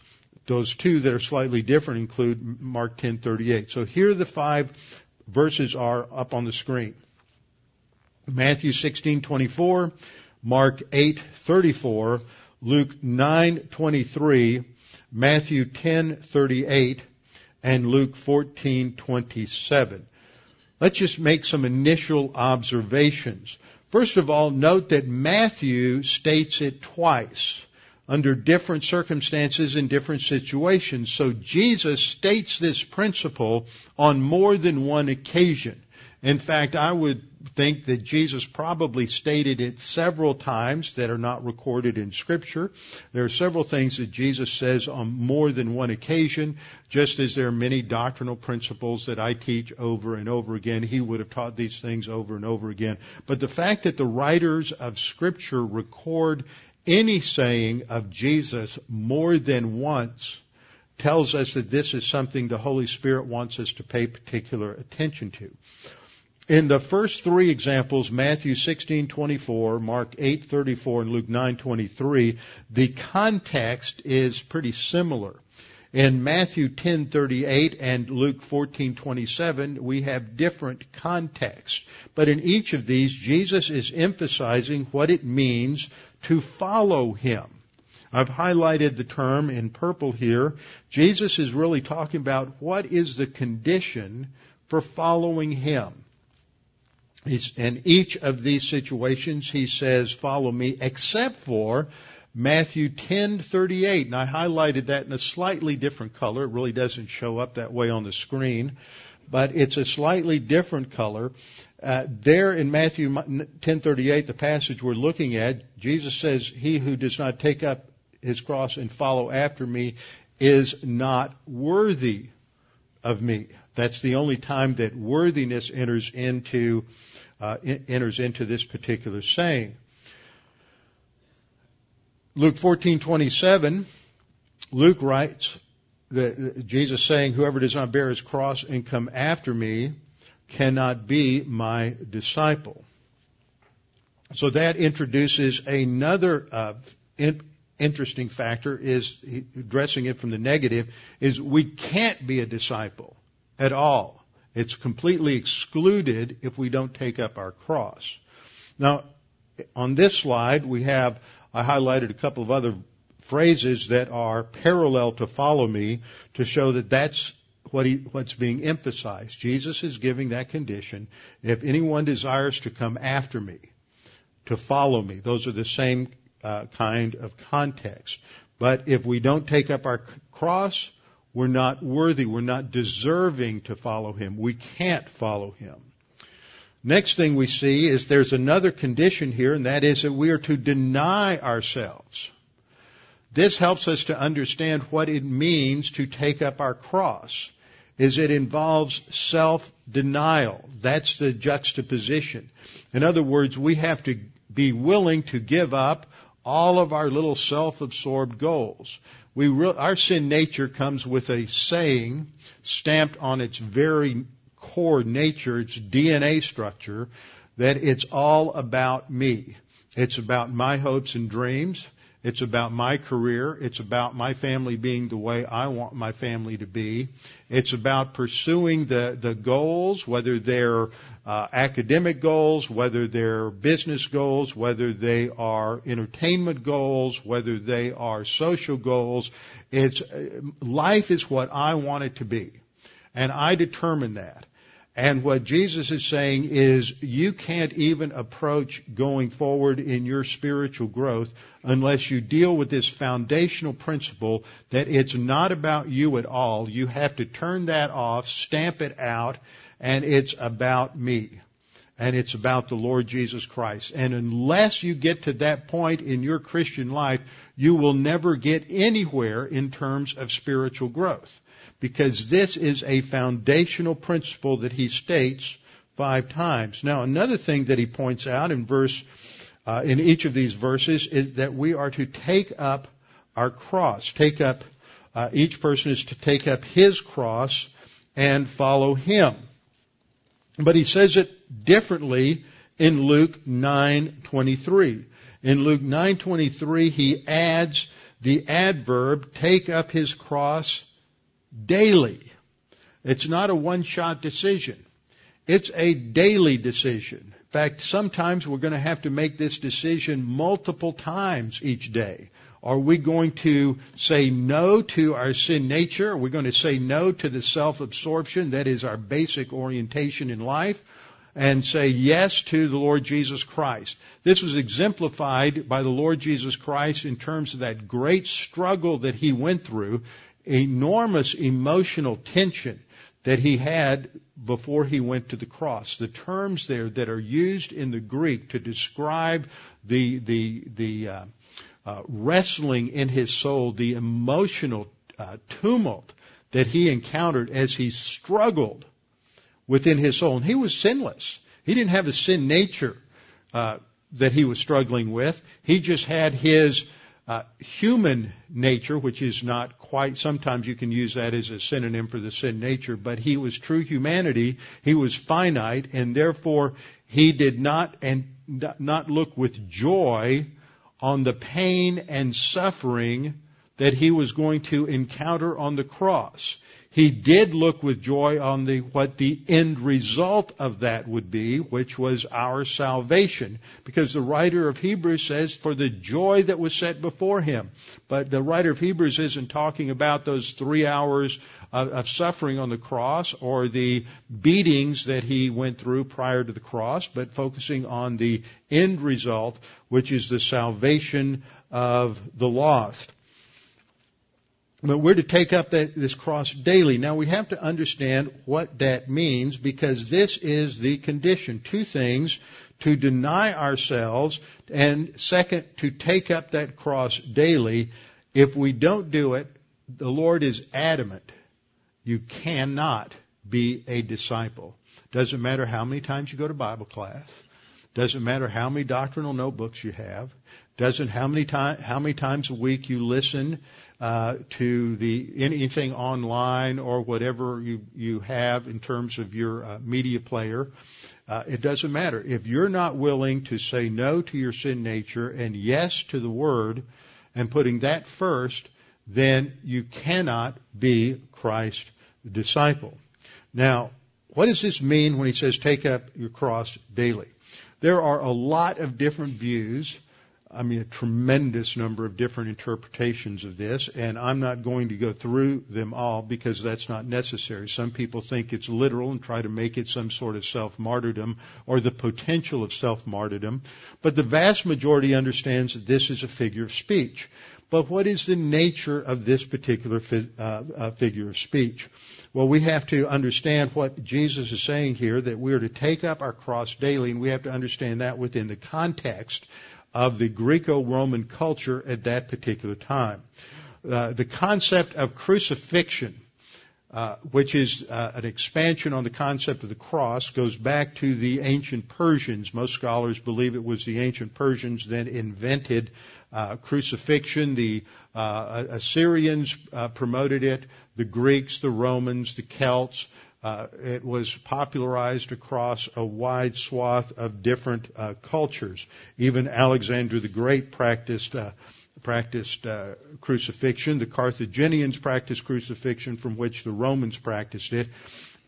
Those two that are slightly different include Mark 10:38. So here the five verses are up on the screen. Matthew 16:24, Mark 8:34, Luke 9:23, Matthew 10:38, and Luke 14:27. Let's just make some initial observations. First of all, note that Matthew states it twice under different circumstances in different situations. So Jesus states this principle on more than one occasion. In fact, I would think that Jesus probably stated it several times that are not recorded in scripture. There are several things that Jesus says on more than one occasion, just as there are many doctrinal principles that I teach over and over again. He would have taught these things over and over again. But the fact that the writers of scripture record any saying of Jesus more than once tells us that this is something the Holy Spirit wants us to pay particular attention to. In the first three examples, Matthew 16:24, Mark 8:34, and Luke 9:23, the context is pretty similar. In Matthew 10:38 and Luke 14:27, we have different context. But in each of these, Jesus is emphasizing what it means to follow him. I've highlighted the term in purple here. Jesus is really talking about what is the condition for following him. He's, in each of these situations, he says, follow me, except for Matthew 10:38, and I highlighted that in a slightly different color. It really doesn't show up that way on the screen, but it's a slightly different color. Uh, there in Matthew 10:38, the passage we're looking at, Jesus says, "He who does not take up his cross and follow after me is not worthy of me." That's the only time that worthiness enters into uh, enters into this particular saying. Luke 14:27, Luke writes that Jesus saying, "Whoever does not bear his cross and come after me cannot be my disciple. So that introduces another uh, in, interesting factor is addressing it from the negative is we can't be a disciple at all. It's completely excluded if we don't take up our cross. Now, on this slide, we have, I highlighted a couple of other phrases that are parallel to follow me to show that that's what he, what's being emphasized. Jesus is giving that condition. If anyone desires to come after me, to follow me, those are the same uh, kind of context. But if we don't take up our cross, we're not worthy, we're not deserving to follow him. We can't follow him. Next thing we see is there's another condition here, and that is that we are to deny ourselves. This helps us to understand what it means to take up our cross. Is it involves self-denial. That's the juxtaposition. In other words, we have to be willing to give up all of our little self-absorbed goals. We re- our sin nature comes with a saying stamped on its very core nature, its DNA structure, that it's all about me. It's about my hopes and dreams. It's about my career. It's about my family being the way I want my family to be. It's about pursuing the, the goals, whether they're uh, academic goals, whether they're business goals, whether they are entertainment goals, whether they are social goals. It's, uh, life is what I want it to be. And I determine that. And what Jesus is saying is you can't even approach going forward in your spiritual growth unless you deal with this foundational principle that it's not about you at all. You have to turn that off, stamp it out, and it's about me. And it's about the Lord Jesus Christ. And unless you get to that point in your Christian life, you will never get anywhere in terms of spiritual growth because this is a foundational principle that he states five times. Now, another thing that he points out in verse, uh, in each of these verses is that we are to take up our cross. Take up, uh, each person is to take up his cross and follow him. But he says it differently in Luke 9:23. In Luke 9:23 he adds the adverb take up his cross daily. It's not a one-shot decision. It's a daily decision. In fact, sometimes we're going to have to make this decision multiple times each day. Are we going to say no to our sin nature? Are we going to say no to the self-absorption that is our basic orientation in life? And say yes to the Lord Jesus Christ. This was exemplified by the Lord Jesus Christ in terms of that great struggle that he went through enormous emotional tension that he had before he went to the cross. The terms there that are used in the Greek to describe the the the uh, uh, wrestling in his soul, the emotional uh, tumult that he encountered as he struggled within his soul, and he was sinless. He didn't have a sin nature uh, that he was struggling with. He just had his uh, human nature, which is not quite, sometimes you can use that as a synonym for the sin nature, but he was true humanity. He was finite and therefore he did not and not look with joy on the pain and suffering that he was going to encounter on the cross he did look with joy on the, what the end result of that would be, which was our salvation. Because the writer of Hebrews says, for the joy that was set before him. But the writer of Hebrews isn't talking about those three hours of, of suffering on the cross or the beatings that he went through prior to the cross, but focusing on the end result, which is the salvation of the lost. But we're to take up that, this cross daily. Now we have to understand what that means because this is the condition. Two things, to deny ourselves and second, to take up that cross daily. If we don't do it, the Lord is adamant. You cannot be a disciple. Doesn't matter how many times you go to Bible class. Doesn't matter how many doctrinal notebooks you have. Doesn't how many time, how many times a week you listen uh, to the anything online or whatever you you have in terms of your uh, media player. Uh, it doesn't matter if you're not willing to say no to your sin nature and yes to the Word, and putting that first. Then you cannot be Christ's disciple. Now, what does this mean when he says take up your cross daily? There are a lot of different views. I mean, a tremendous number of different interpretations of this, and I'm not going to go through them all because that's not necessary. Some people think it's literal and try to make it some sort of self-martyrdom or the potential of self-martyrdom, but the vast majority understands that this is a figure of speech. But what is the nature of this particular fi- uh, uh, figure of speech? Well, we have to understand what Jesus is saying here, that we are to take up our cross daily, and we have to understand that within the context of the Greco-Roman culture at that particular time. Uh, the concept of crucifixion, uh, which is uh, an expansion on the concept of the cross, goes back to the ancient Persians. Most scholars believe it was the ancient Persians that invented uh, crucifixion. The uh, Assyrians uh, promoted it, the Greeks, the Romans, the Celts. Uh, it was popularized across a wide swath of different uh, cultures. Even Alexander the Great practiced uh, practiced uh crucifixion. The Carthaginians practiced crucifixion, from which the Romans practiced it.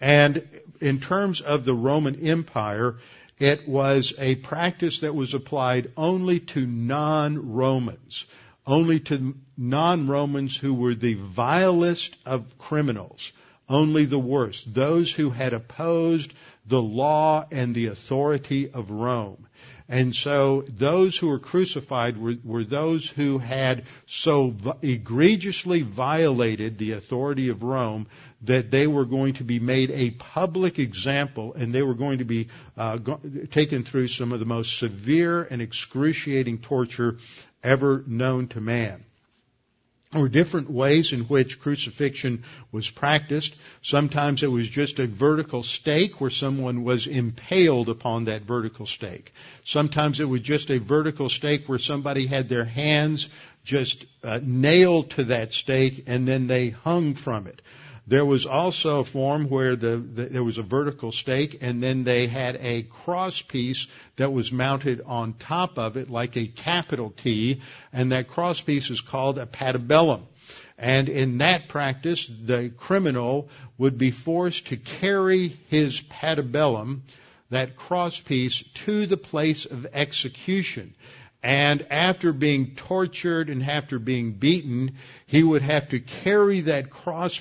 And in terms of the Roman Empire, it was a practice that was applied only to non-Romans, only to non-Romans who were the vilest of criminals, only the worst, those who had opposed the law and the authority of Rome. And so those who were crucified were, were, those who had so egregiously violated the authority of Rome that they were going to be made a public example and they were going to be uh, go- taken through some of the most severe and excruciating torture ever known to man. Were different ways in which crucifixion was practiced. Sometimes it was just a vertical stake where someone was impaled upon that vertical stake. Sometimes it was just a vertical stake where somebody had their hands just uh, nailed to that stake and then they hung from it. There was also a form where the, the, there was a vertical stake and then they had a cross piece that was mounted on top of it like a capital T and that cross piece is called a patibulum. And in that practice, the criminal would be forced to carry his patibulum, that cross piece, to the place of execution. And after being tortured and after being beaten, he would have to carry that cross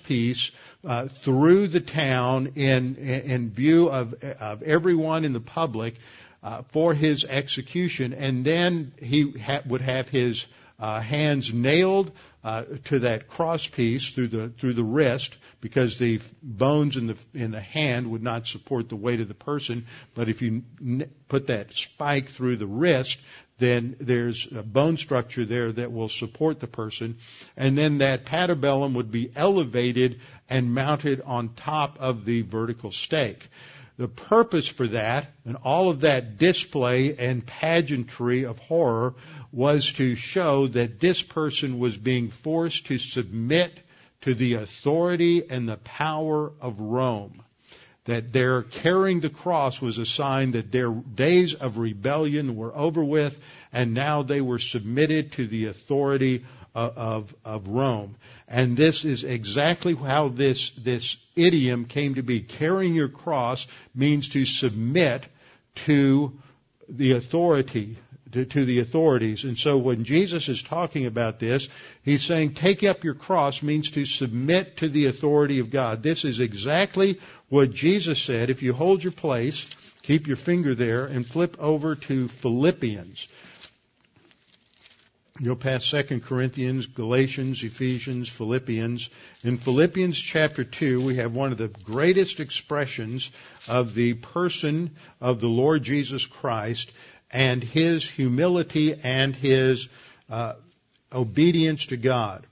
uh, through the town in, in view of, of everyone in the public uh, for his execution. And then he ha- would have his uh, hands nailed uh, to that cross piece through the through the wrist because the bones in the in the hand would not support the weight of the person. But if you n- put that spike through the wrist, then there's a bone structure there that will support the person. And then that patibulum would be elevated and mounted on top of the vertical stake. The purpose for that and all of that display and pageantry of horror was to show that this person was being forced to submit to the authority and the power of Rome that their carrying the cross was a sign that their days of rebellion were over with and now they were submitted to the authority of, of, of Rome. And this is exactly how this, this idiom came to be. Carrying your cross means to submit to the authority to, to, the authorities. And so when Jesus is talking about this, he's saying take up your cross means to submit to the authority of God. This is exactly what Jesus said. If you hold your place, keep your finger there and flip over to Philippians. You'll pass 2 Corinthians, Galatians, Ephesians, Philippians. In Philippians chapter 2, we have one of the greatest expressions of the person of the Lord Jesus Christ and his humility and his uh, obedience to God.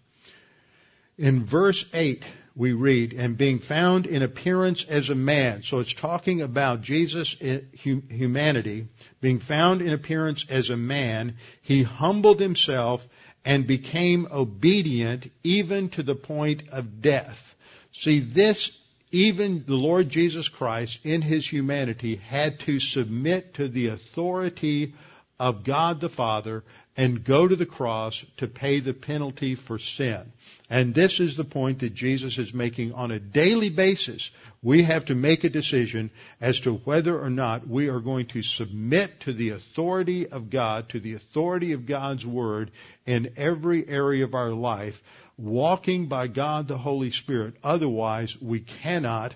In verse 8, we read, and being found in appearance as a man. So it's talking about Jesus' humanity. Being found in appearance as a man, he humbled himself and became obedient even to the point of death. See, this, even the Lord Jesus Christ in his humanity had to submit to the authority of God the Father and go to the cross to pay the penalty for sin. And this is the point that Jesus is making on a daily basis. We have to make a decision as to whether or not we are going to submit to the authority of God, to the authority of God's Word in every area of our life, walking by God the Holy Spirit. Otherwise, we cannot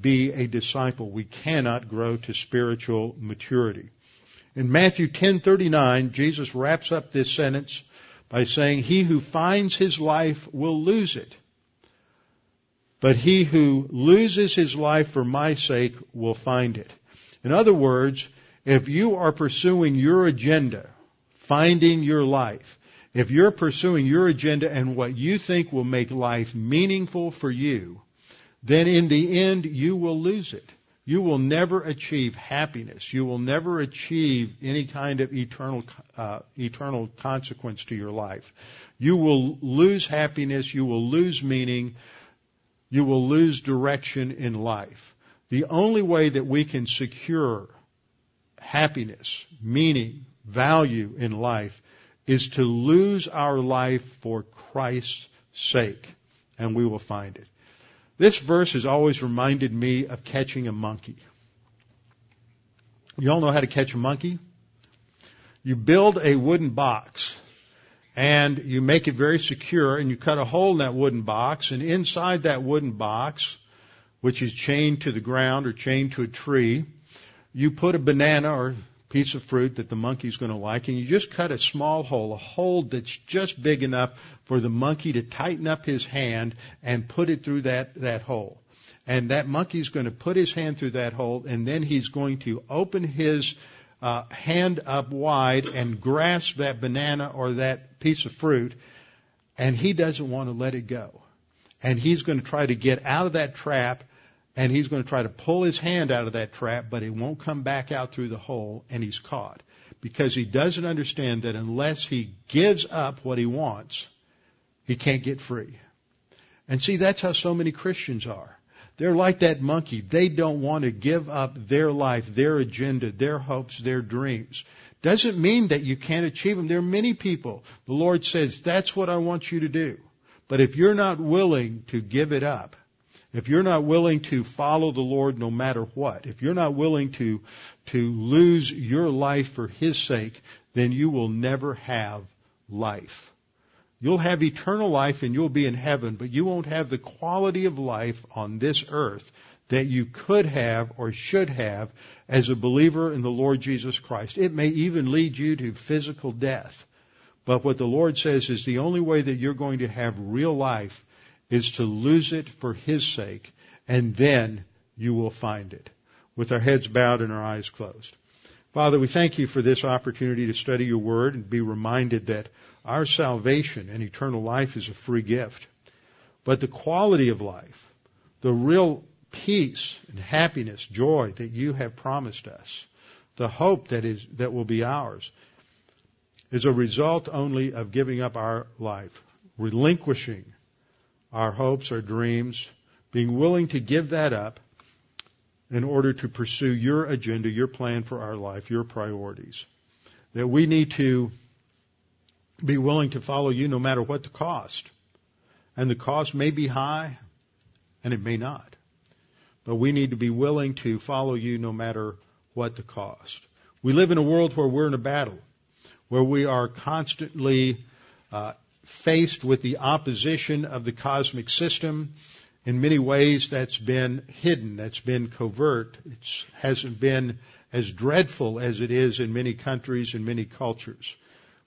be a disciple. We cannot grow to spiritual maturity. In Matthew 10:39, Jesus wraps up this sentence by saying, "He who finds his life will lose it, but he who loses his life for my sake will find it." In other words, if you are pursuing your agenda, finding your life, if you're pursuing your agenda and what you think will make life meaningful for you, then in the end you will lose it. You will never achieve happiness. You will never achieve any kind of eternal, uh, eternal consequence to your life. You will lose happiness. You will lose meaning. You will lose direction in life. The only way that we can secure happiness, meaning, value in life is to lose our life for Christ's sake, and we will find it. This verse has always reminded me of catching a monkey. You all know how to catch a monkey? You build a wooden box and you make it very secure and you cut a hole in that wooden box and inside that wooden box, which is chained to the ground or chained to a tree, you put a banana or piece of fruit that the monkey's going to like, and you just cut a small hole, a hole that's just big enough for the monkey to tighten up his hand and put it through that, that hole. And that monkey's going to put his hand through that hole, and then he's going to open his uh, hand up wide and grasp that banana or that piece of fruit, and he doesn't want to let it go. And he's going to try to get out of that trap and he's going to try to pull his hand out of that trap, but it won't come back out through the hole, and he's caught. Because he doesn't understand that unless he gives up what he wants, he can't get free. And see, that's how so many Christians are. They're like that monkey. They don't want to give up their life, their agenda, their hopes, their dreams. Doesn't mean that you can't achieve them. There are many people. The Lord says, that's what I want you to do. But if you're not willing to give it up, if you're not willing to follow the Lord no matter what, if you're not willing to, to lose your life for His sake, then you will never have life. You'll have eternal life and you'll be in heaven, but you won't have the quality of life on this earth that you could have or should have as a believer in the Lord Jesus Christ. It may even lead you to physical death. But what the Lord says is the only way that you're going to have real life is to lose it for His sake, and then you will find it. With our heads bowed and our eyes closed. Father, we thank you for this opportunity to study your word and be reminded that our salvation and eternal life is a free gift. But the quality of life, the real peace and happiness, joy that you have promised us, the hope that is, that will be ours, is a result only of giving up our life, relinquishing our hopes, our dreams, being willing to give that up in order to pursue your agenda, your plan for our life, your priorities. That we need to be willing to follow you no matter what the cost. And the cost may be high and it may not. But we need to be willing to follow you no matter what the cost. We live in a world where we're in a battle, where we are constantly uh, faced with the opposition of the cosmic system. In many ways, that's been hidden, that's been covert. It hasn't been as dreadful as it is in many countries and many cultures.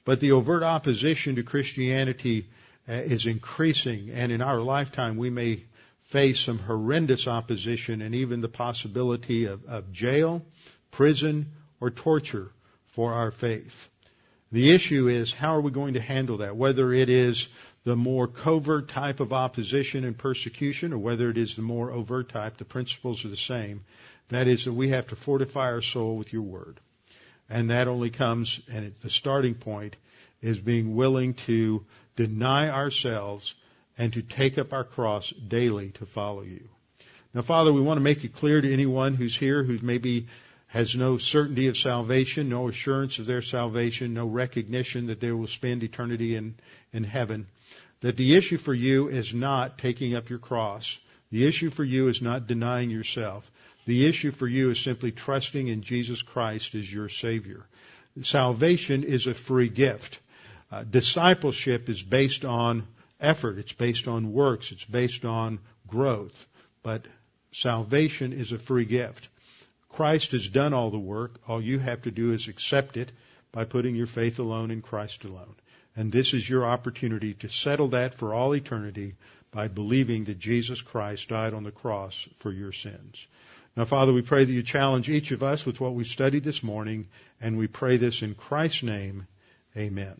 But the overt opposition to Christianity uh, is increasing, and in our lifetime, we may face some horrendous opposition and even the possibility of, of jail, prison, or torture for our faith. The issue is how are we going to handle that? Whether it is the more covert type of opposition and persecution, or whether it is the more overt type, the principles are the same. That is that we have to fortify our soul with your word. And that only comes, and the starting point is being willing to deny ourselves and to take up our cross daily to follow you. Now, Father, we want to make it clear to anyone who's here who maybe has no certainty of salvation, no assurance of their salvation, no recognition that they will spend eternity in, in heaven, that the issue for you is not taking up your cross. The issue for you is not denying yourself. The issue for you is simply trusting in Jesus Christ as your Savior. Salvation is a free gift. Uh, discipleship is based on effort. It's based on works. It's based on growth. But salvation is a free gift. Christ has done all the work. All you have to do is accept it by putting your faith alone in Christ alone. And this is your opportunity to settle that for all eternity by believing that Jesus Christ died on the cross for your sins. Now, Father, we pray that you challenge each of us with what we studied this morning, and we pray this in Christ's name. Amen.